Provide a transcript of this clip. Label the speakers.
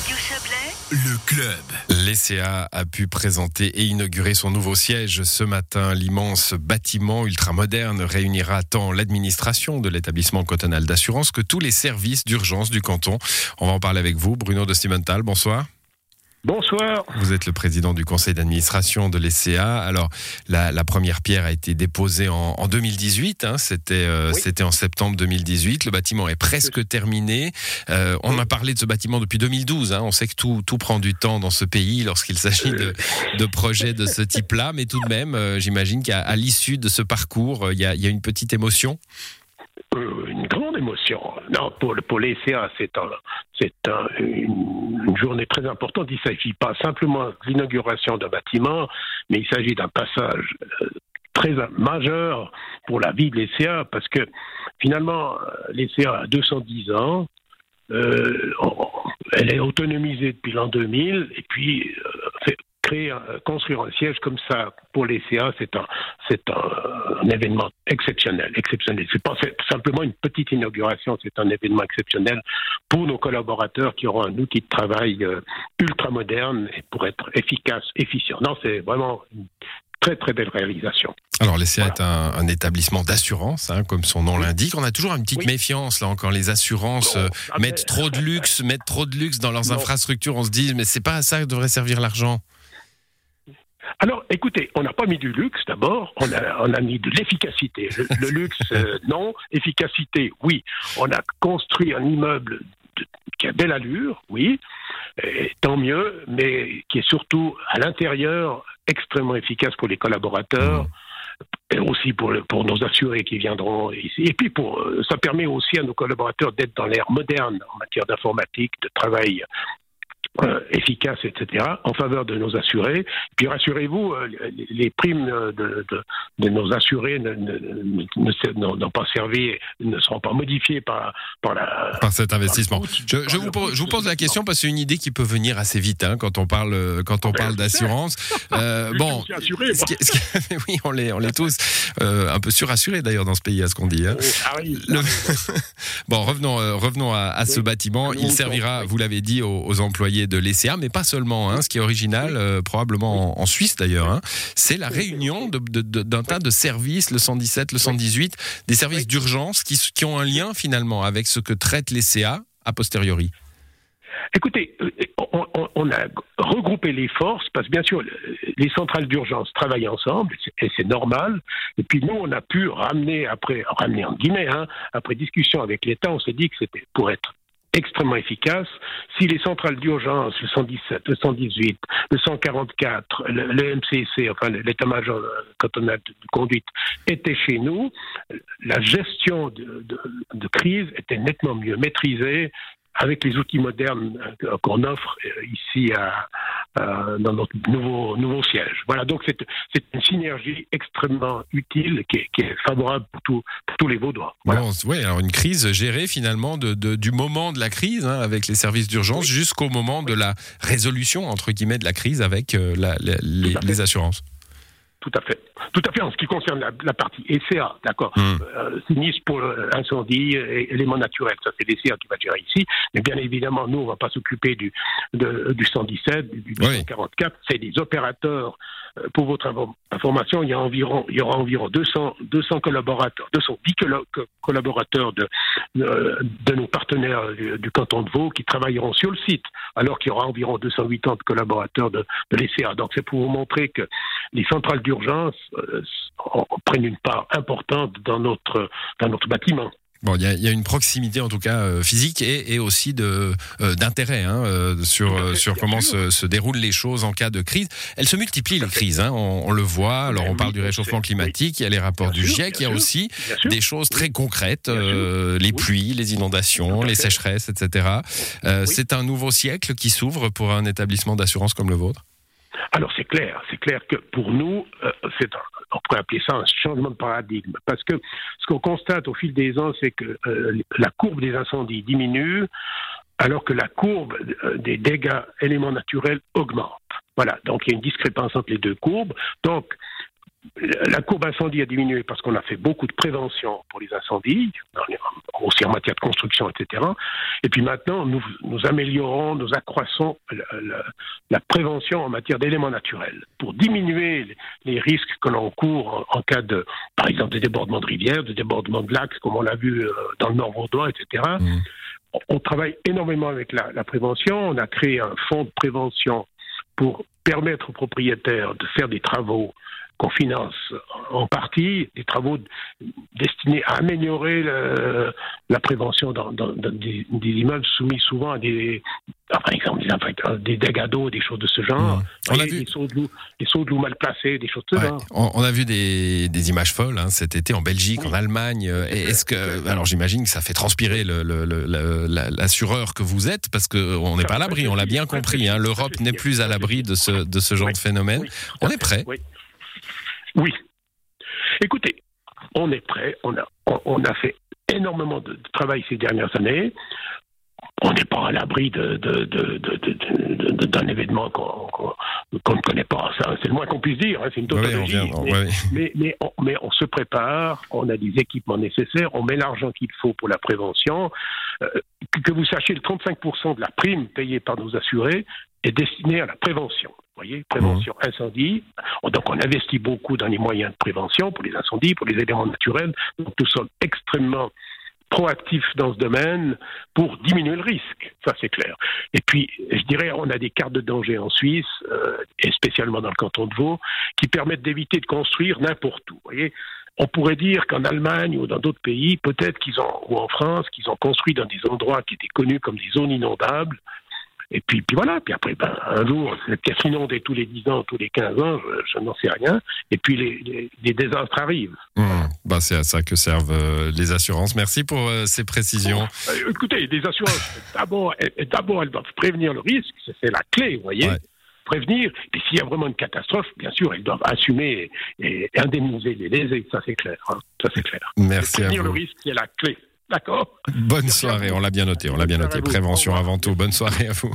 Speaker 1: Radio Chablais,
Speaker 2: Le club.
Speaker 3: L'ECA a pu présenter et inaugurer son nouveau siège ce matin. L'immense bâtiment ultramoderne réunira tant l'administration de l'établissement cantonal d'assurance que tous les services d'urgence du canton. On va en parler avec vous, Bruno de Simental. Bonsoir.
Speaker 4: Bonsoir.
Speaker 3: Vous êtes le président du conseil d'administration de l'ECA. Alors, la, la première pierre a été déposée en, en 2018. hein. C'était euh,
Speaker 4: Oui.
Speaker 3: c'était en septembre 2018. Le bâtiment est presque terminé. Euh, on a parlé de ce bâtiment depuis 2012. hein. On sait que tout, tout prend du temps dans ce pays lorsqu'il s'agit de, de projets de ce type-là. Mais tout de même, euh, j'imagine qu'à à l'issue de ce parcours, euh, il y, a, il y a une petite émotion.
Speaker 4: Euh, une grande émotion. Non, pour, le- pour l'ECA, c'est un, c'est un- une journée très importante. Il ne s'agit pas simplement de l'inauguration d'un bâtiment, mais il s'agit d'un passage euh, très majeur pour la vie de l'ECA, parce que finalement, euh, l'ECA a 210 ans. Euh, elle est autonomisée depuis l'an 2000, et puis créer, un- construire un siège comme ça pour l'ECA, c'est un, c'est un, un événement exceptionnel, exceptionnel. C'est pas simplement une petite inauguration, c'est un événement exceptionnel pour nos collaborateurs qui auront un outil de travail euh, ultra moderne et pour être efficace, efficient. Non, c'est vraiment une très très belle réalisation.
Speaker 3: Alors, l'ECA est un, un établissement d'assurance, hein, comme son nom l'indique. On a toujours une petite
Speaker 4: Oui.
Speaker 3: méfiance, là encore. Les assurances euh,
Speaker 4: Ah,
Speaker 3: mettent trop de luxe, mettent trop de luxe dans leurs
Speaker 4: Non.
Speaker 3: infrastructures. On se dit, mais c'est pas à ça que devrait servir l'argent.
Speaker 4: Alors, écoutez, on n'a pas mis du luxe d'abord, on a, on a mis de l'efficacité. Le, le luxe, euh, non. Efficacité, oui. On a construit un immeuble de- qui a belle allure, oui. Et tant mieux, mais qui est surtout à l'intérieur extrêmement efficace pour les collaborateurs. Et aussi pour, le- pour nos assurés qui viendront ici. Et puis, pour, euh, ça permet aussi à nos collaborateurs d'être dans l'ère moderne en matière d'informatique, de travail euh, efficace, etc., en faveur de nos assurés. Puis rassurez-vous, euh, les, primes de, de, de nos assurés n'ont pas servi, ne seront pas modifiées par, par la.
Speaker 3: Par cet investissement.
Speaker 4: par
Speaker 3: Je, je vous, je vous pose la question parce que c'est une idée qui peut venir assez vite hein, quand on parle, euh, quand on parle d'assurance. Euh, bon,
Speaker 4: suis assuré,
Speaker 3: ce qui- ce qui- oui, on l'est, on l'est tous. Un peu surassurés d'ailleurs dans ce pays, à ce qu'on dit. hein.
Speaker 4: arrive.
Speaker 3: Le- bon, revenons, revenons à, à ce bâtiment. Il servira, vous l'avez dit, aux, aux employés de l'ECA, mais pas seulement. hein. ce qui est original, euh, probablement en, Suisse d'ailleurs, hein, c'est la réunion d'un tas de services, le 117, le 118, des services d'urgence qui, qui ont un lien finalement avec ce que traite l'ECA a posteriori.
Speaker 4: Écoutez, euh, on, a regroupé les forces parce que bien sûr, le- les centrales d'urgence travaillent ensemble et c'est normal. Et puis nous, on a pu ramener après, ramener en guillemets, hein, après discussion avec l'État, on s'est dit que c'était pour être extrêmement efficace. Si les centrales d'urgence, le 117, le 118, le 144, le, MCC, enfin l'état-major euh, cantonal de de conduite, étaient chez nous, la gestion de crise était nettement mieux maîtrisée avec les outils modernes euh, qu'on offre euh, ici à, à- dans notre nouveau, nouveau siège. Voilà, donc c'est c'est une synergie extrêmement utile qui est, qui est favorable pour, tout- pour tous les Vaudois. Voilà.
Speaker 3: Bon, ouais, alors une crise gérée finalement de, de- du moment de la crise hein, avec les services d'urgence jusqu'au moment de la résolution entre guillemets de la crise avec euh, la- la- les assurances.
Speaker 4: Tout à fait. Tout à fait en ce qui concerne la, la partie ECA, d'accord.
Speaker 3: Hmm.
Speaker 4: Euh, sinistre pour euh, incendie et éléments naturels, ça c'est l'ECA qui va gérer ici. Mais bien évidemment, nous, on va pas s'occuper du, de- du 117, du, du
Speaker 3: Oui.
Speaker 4: 144. C'est des opérateurs. Euh, pour votre information, il y a environ, il y aura environ 200, 200 collaborateurs, 210 collo- co- collaborateurs de, de, de nos partenaires du, du canton de Vaud qui travailleront sur le site, alors qu'il y aura environ 280 collaborateurs de, de l'ECA. Donc c'est pour vous montrer que les centrales d'urgence euh, en- prennent une part importante dans notre, dans notre bâtiment.
Speaker 3: Bon, il y, a- il y a une proximité en tout cas euh, physique et, et aussi de euh, d'intérêt hein, euh, sur comment se, se déroulent les choses en cas de crise. Elles se multiplient les crises, hein, on, on le voit. Alors
Speaker 4: Ben
Speaker 3: on parle du réchauffement climatique, il y a les rapports
Speaker 4: Bien
Speaker 3: du GIEC, il y a aussi des choses très concrètes, les pluies, les inondations, les sécheresses, etc. C'est un nouveau siècle qui s'ouvre pour un établissement d'assurance comme le vôtre.
Speaker 4: Alors c'est clair, c'est clair que pour nous, euh, c'est on pourrait appeler ça un changement de paradigme, parce que ce qu'on constate au fil des ans, c'est que euh, la courbe des incendies diminue, alors que la courbe euh, des dégâts éléments naturels augmente. Voilà, donc il y a une discrépance entre les deux courbes. Donc la courbe incendie a diminué parce qu'on a fait beaucoup de prévention pour les incendies, aussi en matière de construction, etc. Et puis maintenant, nous, nous améliorons, nous accroissons la, prévention en matière d'éléments naturels pour diminuer les, risques que l'on court en, cas de, par exemple, de débordements de rivières, de débordements de lacs, comme on l'a vu euh, dans le Nord Vaudois, etc. Mmh. On travaille énormément avec la, la prévention. On a créé un fonds de prévention pour permettre aux propriétaires de faire des travaux qu'on finance en partie des travaux destinés à améliorer la prévention dans, des, immeubles soumis souvent à des, par exemple, des, dégâts d'eau, des choses de ce genre. Mmh. On a vu des sauts de loup, mal placés, des choses de ce genre.
Speaker 3: On, a vu des, images folles hein, cet été en Belgique, en Allemagne. Est-ce que, alors j'imagine que ça fait transpirer l'assureur que vous êtes parce qu'on n'est pas à l'abri. On l'a bien compris. Hein. L'Europe n'est plus à l'abri de ce, de ce genre de phénomène. on est prêt.
Speaker 4: Oui. Écoutez, on est prêt. On a, on, a fait énormément de travail ces dernières années. On n'est pas à l'abri d'un événement qu'on ne connaît pas. C'est le moins qu'on puisse dire. Hein, c'est une tautologie. mais, mais, on, se prépare. On a des équipements nécessaires. On met l'argent qu'il faut pour la prévention. Euh, que vous sachiez, le 35% de la prime payée par nos assurés est destinée à la prévention voyez, prévention mmh. incendie. Donc on investit beaucoup dans les moyens de prévention pour les incendies, pour les éléments naturels. Donc nous sommes extrêmement proactifs dans ce domaine pour diminuer le risque, ça c'est clair. Et puis, je dirais, on a des cartes de danger en Suisse, euh, et spécialement dans le canton de Vaud, qui permettent d'éviter de construire n'importe où. Voyez on pourrait dire qu'en Allemagne ou dans d'autres pays, peut-être qu'ils ont, ou en France, qu'ils ont construit dans des endroits qui étaient connus comme des zones inondables, et puis, puis voilà, puis après, ben, un jour, cette pièce inondée tous les 10 ans, tous les 15 ans, je, n'en sais rien. Et puis les, les, désastres arrivent.
Speaker 3: Mmh. Bah, c'est à ça que servent euh, les assurances. Merci pour euh, ces précisions.
Speaker 4: Euh, écoutez, les assurances, d'abord, d'abord, elles doivent prévenir le risque, c'est la clé, vous voyez. Prévenir, et s'il y a vraiment une catastrophe, bien sûr, elles doivent assumer et, indemniser les lésés, ça c'est clair. Hein. ça c'est clair.
Speaker 3: Merci
Speaker 4: prévenir
Speaker 3: à vous.
Speaker 4: le risque, c'est la clé. D'accord
Speaker 3: Bonne soirée, on l'a bien noté, on l'a bien noté. Prévention avant tout. Bonne soirée à vous.